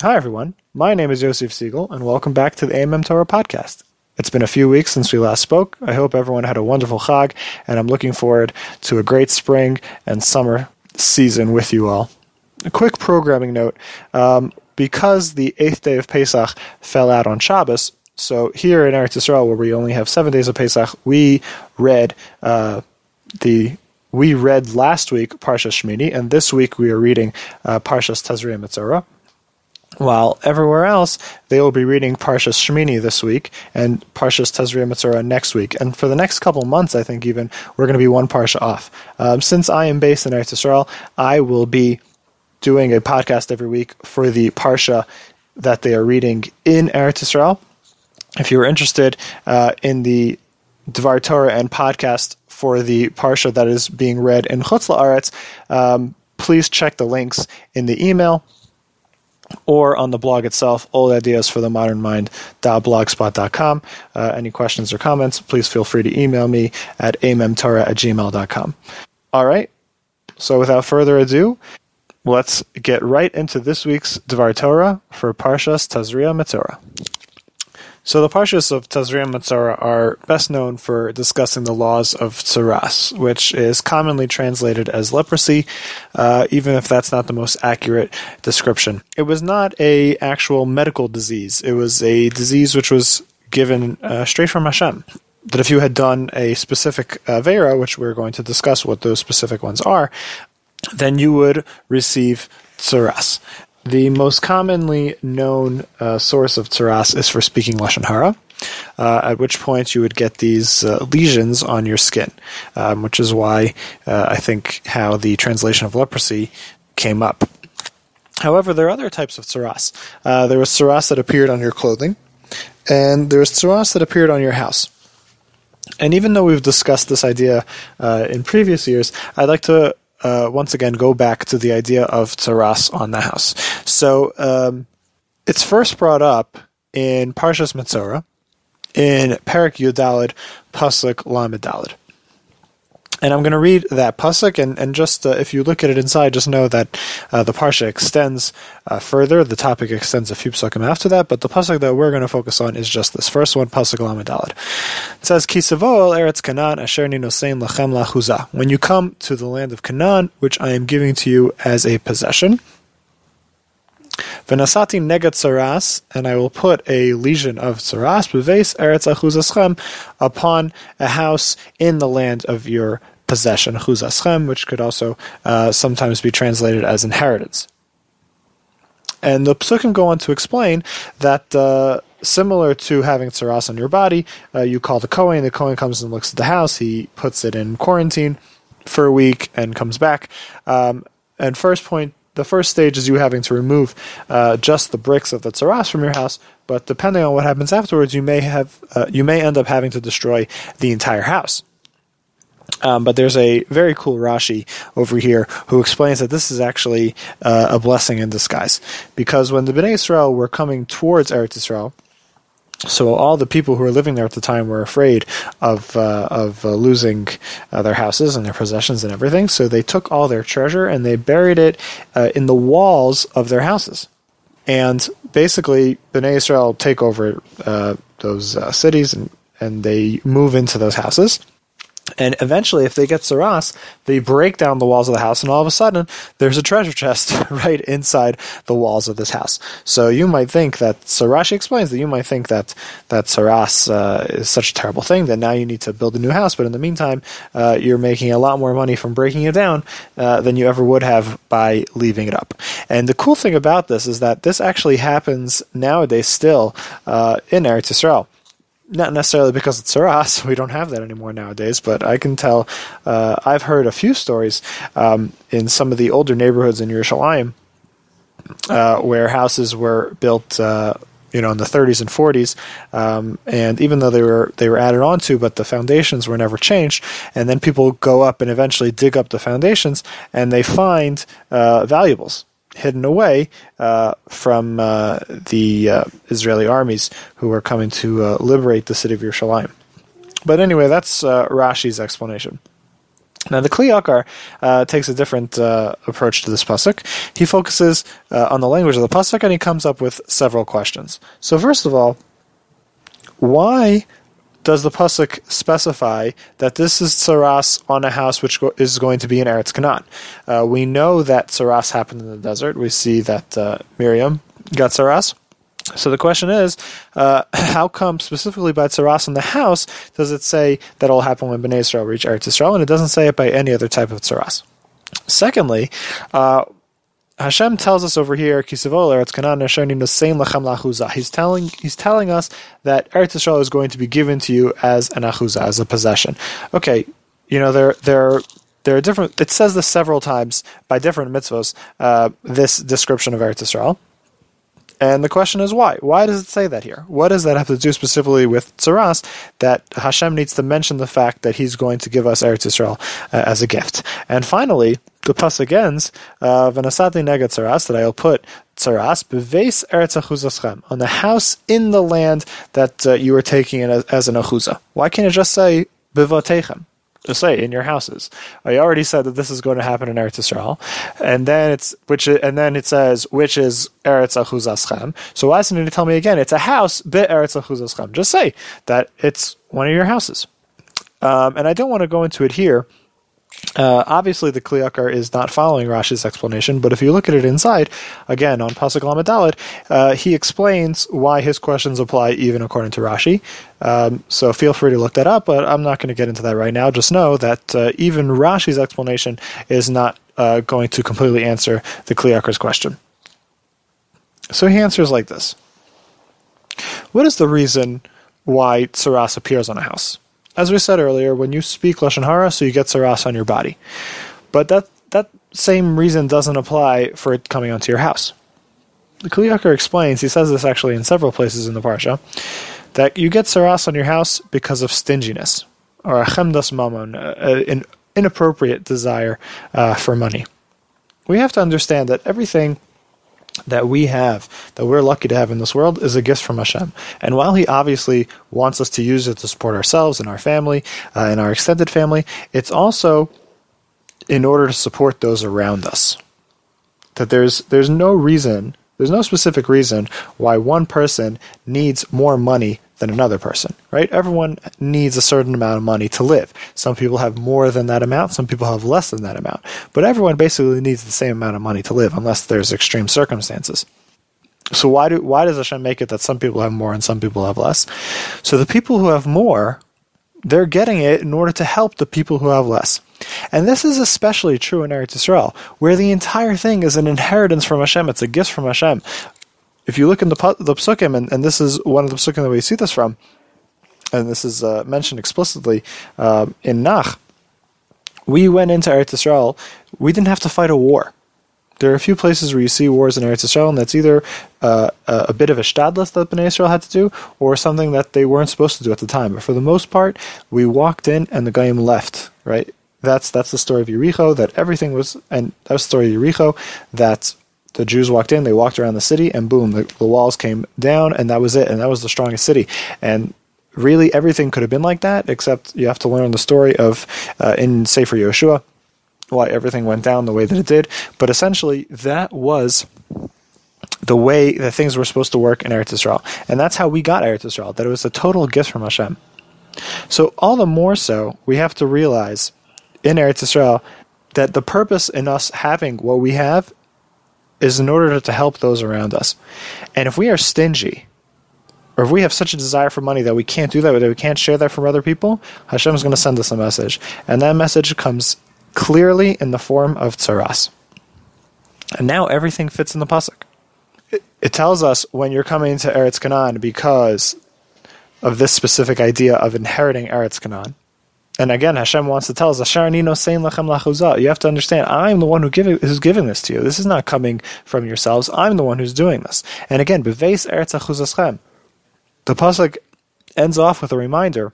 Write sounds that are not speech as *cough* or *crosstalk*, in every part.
Hi, everyone. My name is Yosef Siegel, and welcome back to the Amem Torah podcast. It's been a few weeks since we last spoke. I hope everyone had a wonderful Chag, and I'm looking forward to a great spring and summer season with you all. A quick programming note um, because the eighth day of Pesach fell out on Shabbos, so here in Eretz Yisrael, where we only have seven days of Pesach, we read uh, the we read last week Parsha Shmini, and this week we are reading uh, Parshas Tazria Metzora. While everywhere else, they will be reading Parshas Shemini this week and Parshas Tazria Metzora next week. And for the next couple months, I think even, we're going to be one Parsha off. Um, since I am based in Eretz Yisrael, I will be doing a podcast every week for the Parsha that they are reading in Eretz Yisrael. If you are interested uh, in the Dvar Torah and podcast for the Parsha that is being read in Chutz La'aretz, um, please check the links in the email or on the blog itself, old ideas for the modern mind.blogspot.com. Uh, any questions or comments, please feel free to email me at amemtorah at gmail.com. All right. So without further ado, let's get right into this week's Dvar Torah for Parshas Tazria Metzora. So the Parshas of Tazria and Metzora are best known for discussing the laws of tsaras, which is commonly translated as leprosy, uh, even if that's not the most accurate description. It was not a actual medical disease. It was a disease which was given uh, straight from Hashem. That if you had done a specific uh, Vera, which we're going to discuss what those specific ones are, then you would receive tsaras. The most commonly known uh, source of tsaras is for speaking lashon hara, uh, at which point you would get these uh, lesions on your skin, um, which is why uh, I think how the translation of leprosy came up. However, there are other types of tsaras. Uh, there was tsaras that appeared on your clothing, and there was tsaras that appeared on your house. And even though we've discussed this idea uh, in previous years, I'd like to uh, once again go back to the idea of tsaras on the house. So um, it's first brought up in Parshas Metzora in Perek Yudalid Pasuk Lamed Dalid. And I'm going to read that pasuk, and, and just uh, if you look at it inside, just know that uh, the parsha extends uh, further. The topic extends a few pasukim after that, but the pasuk that we're going to focus on is just this first one, pasuk Lamed It says, "Kisavo eretz Canaan asher ninosein lachem lachuza." When you come to the land of Canaan, which I am giving to you as a possession. Venasati negat saras, and I will put a lesion of saras, beves eretz achuzaschem, upon a house in the land of your possession, chuzaschem, which could also uh, sometimes be translated as inheritance. And the psukim go on to explain that uh, similar to having tsaras on your body, uh, you call the kohen, the kohen comes and looks at the house, he puts it in quarantine for a week and comes back. Um, and first point the first stage is you having to remove uh, just the bricks of the tsaras from your house. But depending on what happens afterwards, you may have uh, you may end up having to destroy the entire house. Um, but there's a very cool Rashi over here who explains that this is actually uh, a blessing in disguise, because when the Bnei Israel were coming towards Eretz Israel, so all the people who were living there at the time were afraid of uh, of uh, losing uh, their houses and their possessions and everything. So they took all their treasure and they buried it uh, in the walls of their houses. And basically, Bnei Israel take over uh, those uh, cities and and they move into those houses. And eventually, if they get tsaras, they break down the walls of the house, and all of a sudden, there's a treasure chest *laughs* right inside the walls of this house. So you might think that, so explains that you might think that that tsaras uh, is such a terrible thing that now you need to build a new house, but in the meantime, uh, you're making a lot more money from breaking it down uh, than you ever would have by leaving it up. And the cool thing about this is that this actually happens nowadays still uh, in Eretz Yisrael not necessarily because it's tsaras. *laughs* We don't have that anymore nowadays. But I can tell. Uh, I've heard a few stories um, in some of the older neighborhoods in Yerushalayim uh, where houses were built. Uh, you know, in the 30s and 40s, um, and even though they were they were added onto, but the foundations were never changed. And then people go up and eventually dig up the foundations, and they find uh, valuables hidden away uh, from uh, the uh, Israeli armies who are coming to uh, liberate the city of Yerushalayim. But anyway, that's Rashi's explanation. Now the Kli Yakar uh, takes a different uh, approach to this pasuk. He focuses uh, on the language of the pasuk, and he comes up with several questions. So first of all, why does the pasuk specify that this is tsaras on a house which go- is going to be in Eretz Canaan? Uh, we know that tsaras happened in the desert. We see that uh, Miriam got tsaras. So the question is, uh, *clears throat* how come specifically by tsaras in the house does it say that will happen when Bnei Israel reach Eretz Israel, and it doesn't say it by any other type of tsaras? Secondly, uh, Hashem tells us over here, Kisavo Eretz Canaan Lachem Lachuza. He's telling he's telling us that Eretz Yisrael is going to be given to you as an achuza, as a possession. Okay, you know there there there are different. It says this several times by different mitzvos. Uh, this description of Eretz Israel. And the question is why? Why does it say that here? What does that have to do specifically with Tsaras that Hashem needs to mention the fact that He's going to give us Eretz Yisrael uh, as a gift? And finally, the pasuk ends, uh, "V'nasati neged Tsaras," that I'll put Tsaras beves Eretz Achuzaschem on the house in the land that uh, you are taking as, as an achuza. Why can't it just say bivotechem? Say in your houses. I already said that this is going to happen in Eretz Yisrael, and then it's which and then it says which is Eretz Achuzaschem. So why doesn't it tell me again? It's a house bit Eretz Achuzaschem. Just say that it's one of your houses. Um, and I don't want to go into it here uh, obviously, the Kli Yakar is not following Rashi's explanation, but if you look at it inside, again on Pasuk Lamed uh, he explains why his questions apply even according to Rashi. Um, so feel free to look that up, but I'm not going to get into that right now. Just know that uh, even Rashi's explanation is not uh, going to completely answer the Kli Yakar's question. So he answers like this: What is the reason why Tsaras appears on a house? As we said earlier, when you speak lashon hara, so you get tsaras on your body. But that that same reason doesn't apply for it coming onto your house. The Kli Yakar explains, he says this actually in several places in the parsha, that you get tsaras on your house because of stinginess or a chemdas mamon, an inappropriate desire uh, for money. We have to understand that everything that we have, that we're lucky to have in this world, is a gift from Hashem. And while He obviously wants us to use it to support ourselves and our family uh, and our extended family, it's also in order to support those around us. That there's there's no reason, there's no specific reason why one person needs more money than another person, right? Everyone needs a certain amount of money to live. Some people have more than that amount, some people have less than that amount. But everyone basically needs the same amount of money to live unless there's extreme circumstances. So why do why does Hashem make it that some people have more and some people have less? So the people who have more, they're getting it in order to help the people who have less. And this is especially true in Eretz Yisrael, where the entire thing is an inheritance from Hashem. It's a gift from Hashem if you look in the the psukim, and, and this is one of the psukim that we see this from, and this is uh, mentioned explicitly uh, in Nach. We went into Eretz Yisrael. We didn't have to fight a war. There are a few places where you see wars in Eretz Yisrael, and that's either uh, a bit of a shtadlis that Bnei Israel had to do, or something that they weren't supposed to do at the time. But for the most part, we walked in and the Goyim left. Right. That's that's the story of Yericho. That everything was, and that was the story of Yericho. That the Jews walked in, they walked around the city, and boom, the, the walls came down, and that was it. And that was the strongest city. And really, everything could have been like that, except you have to learn the story of uh, in Sefer Yoshua why everything went down the way that it did. But essentially, that was the way that things were supposed to work in Eretz Israel. And that's how we got Eretz Israel, that it was a total gift from Hashem. So, all the more so, we have to realize in Eretz Israel that the purpose in us having what we have is in order to help those around us. And if we are stingy, or if we have such a desire for money that we can't do that, that we can't share that from other people, Hashem is going to send us a message. And that message comes clearly in the form of tsaras. And now everything fits in the pasuk. It, it tells us when you're coming to Eretz Canaan because of this specific idea of inheriting Eretz Canaan. And again, Hashem wants to tell us, You have to understand, I'm the one who who's giving this to you. This is not coming from yourselves. I'm the one who's doing this. And again, The Pasuk ends off with a reminder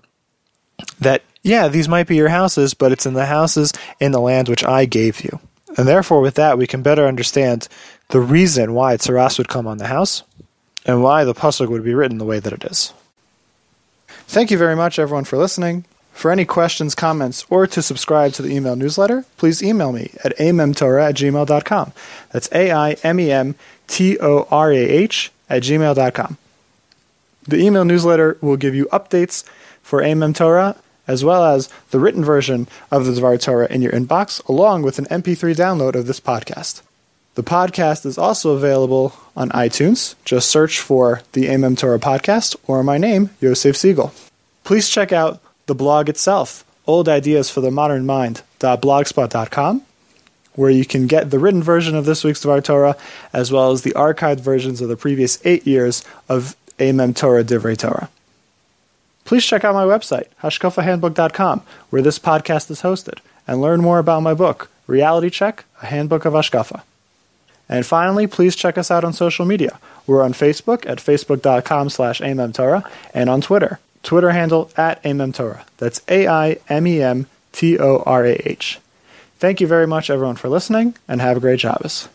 that, yeah, these might be your houses, but it's in the houses in the land which I gave you. And therefore, with that, we can better understand the reason why Tsaras would come on the house and why the Pasuk would be written the way that it is. Thank you very much, everyone, for listening. For any questions, comments, or to subscribe to the email newsletter, please email me at amemtorah at gmail.com. That's A I M E M T O R A H at gmail.com. The email newsletter will give you updates for Amem Torah as well as the written version of the Dvar Torah in your inbox, along with an MP3 download of this podcast. The podcast is also available on iTunes. Just search for the Amem Torah podcast or my name, Yosef Siegel. Please check out the blog itself, Old Ideas for the Modern Mind.blogspot.com, where you can get the written version of this week's Dvar Torah, as well as the archived versions of the previous eight years of Amem Torah Divrei Torah. Please check out my website, hashkafahandbook.com, where this podcast is hosted, and learn more about my book, Reality Check, A Handbook of Hashkafa. And finally, please check us out on social media. We're on Facebook at facebook.com slash amemtorah and on Twitter, Twitter handle at amemtorah. That's A-I-M-E-M-T-O-R-A-H. Thank you very much, everyone, for listening, and have a great Shabbos.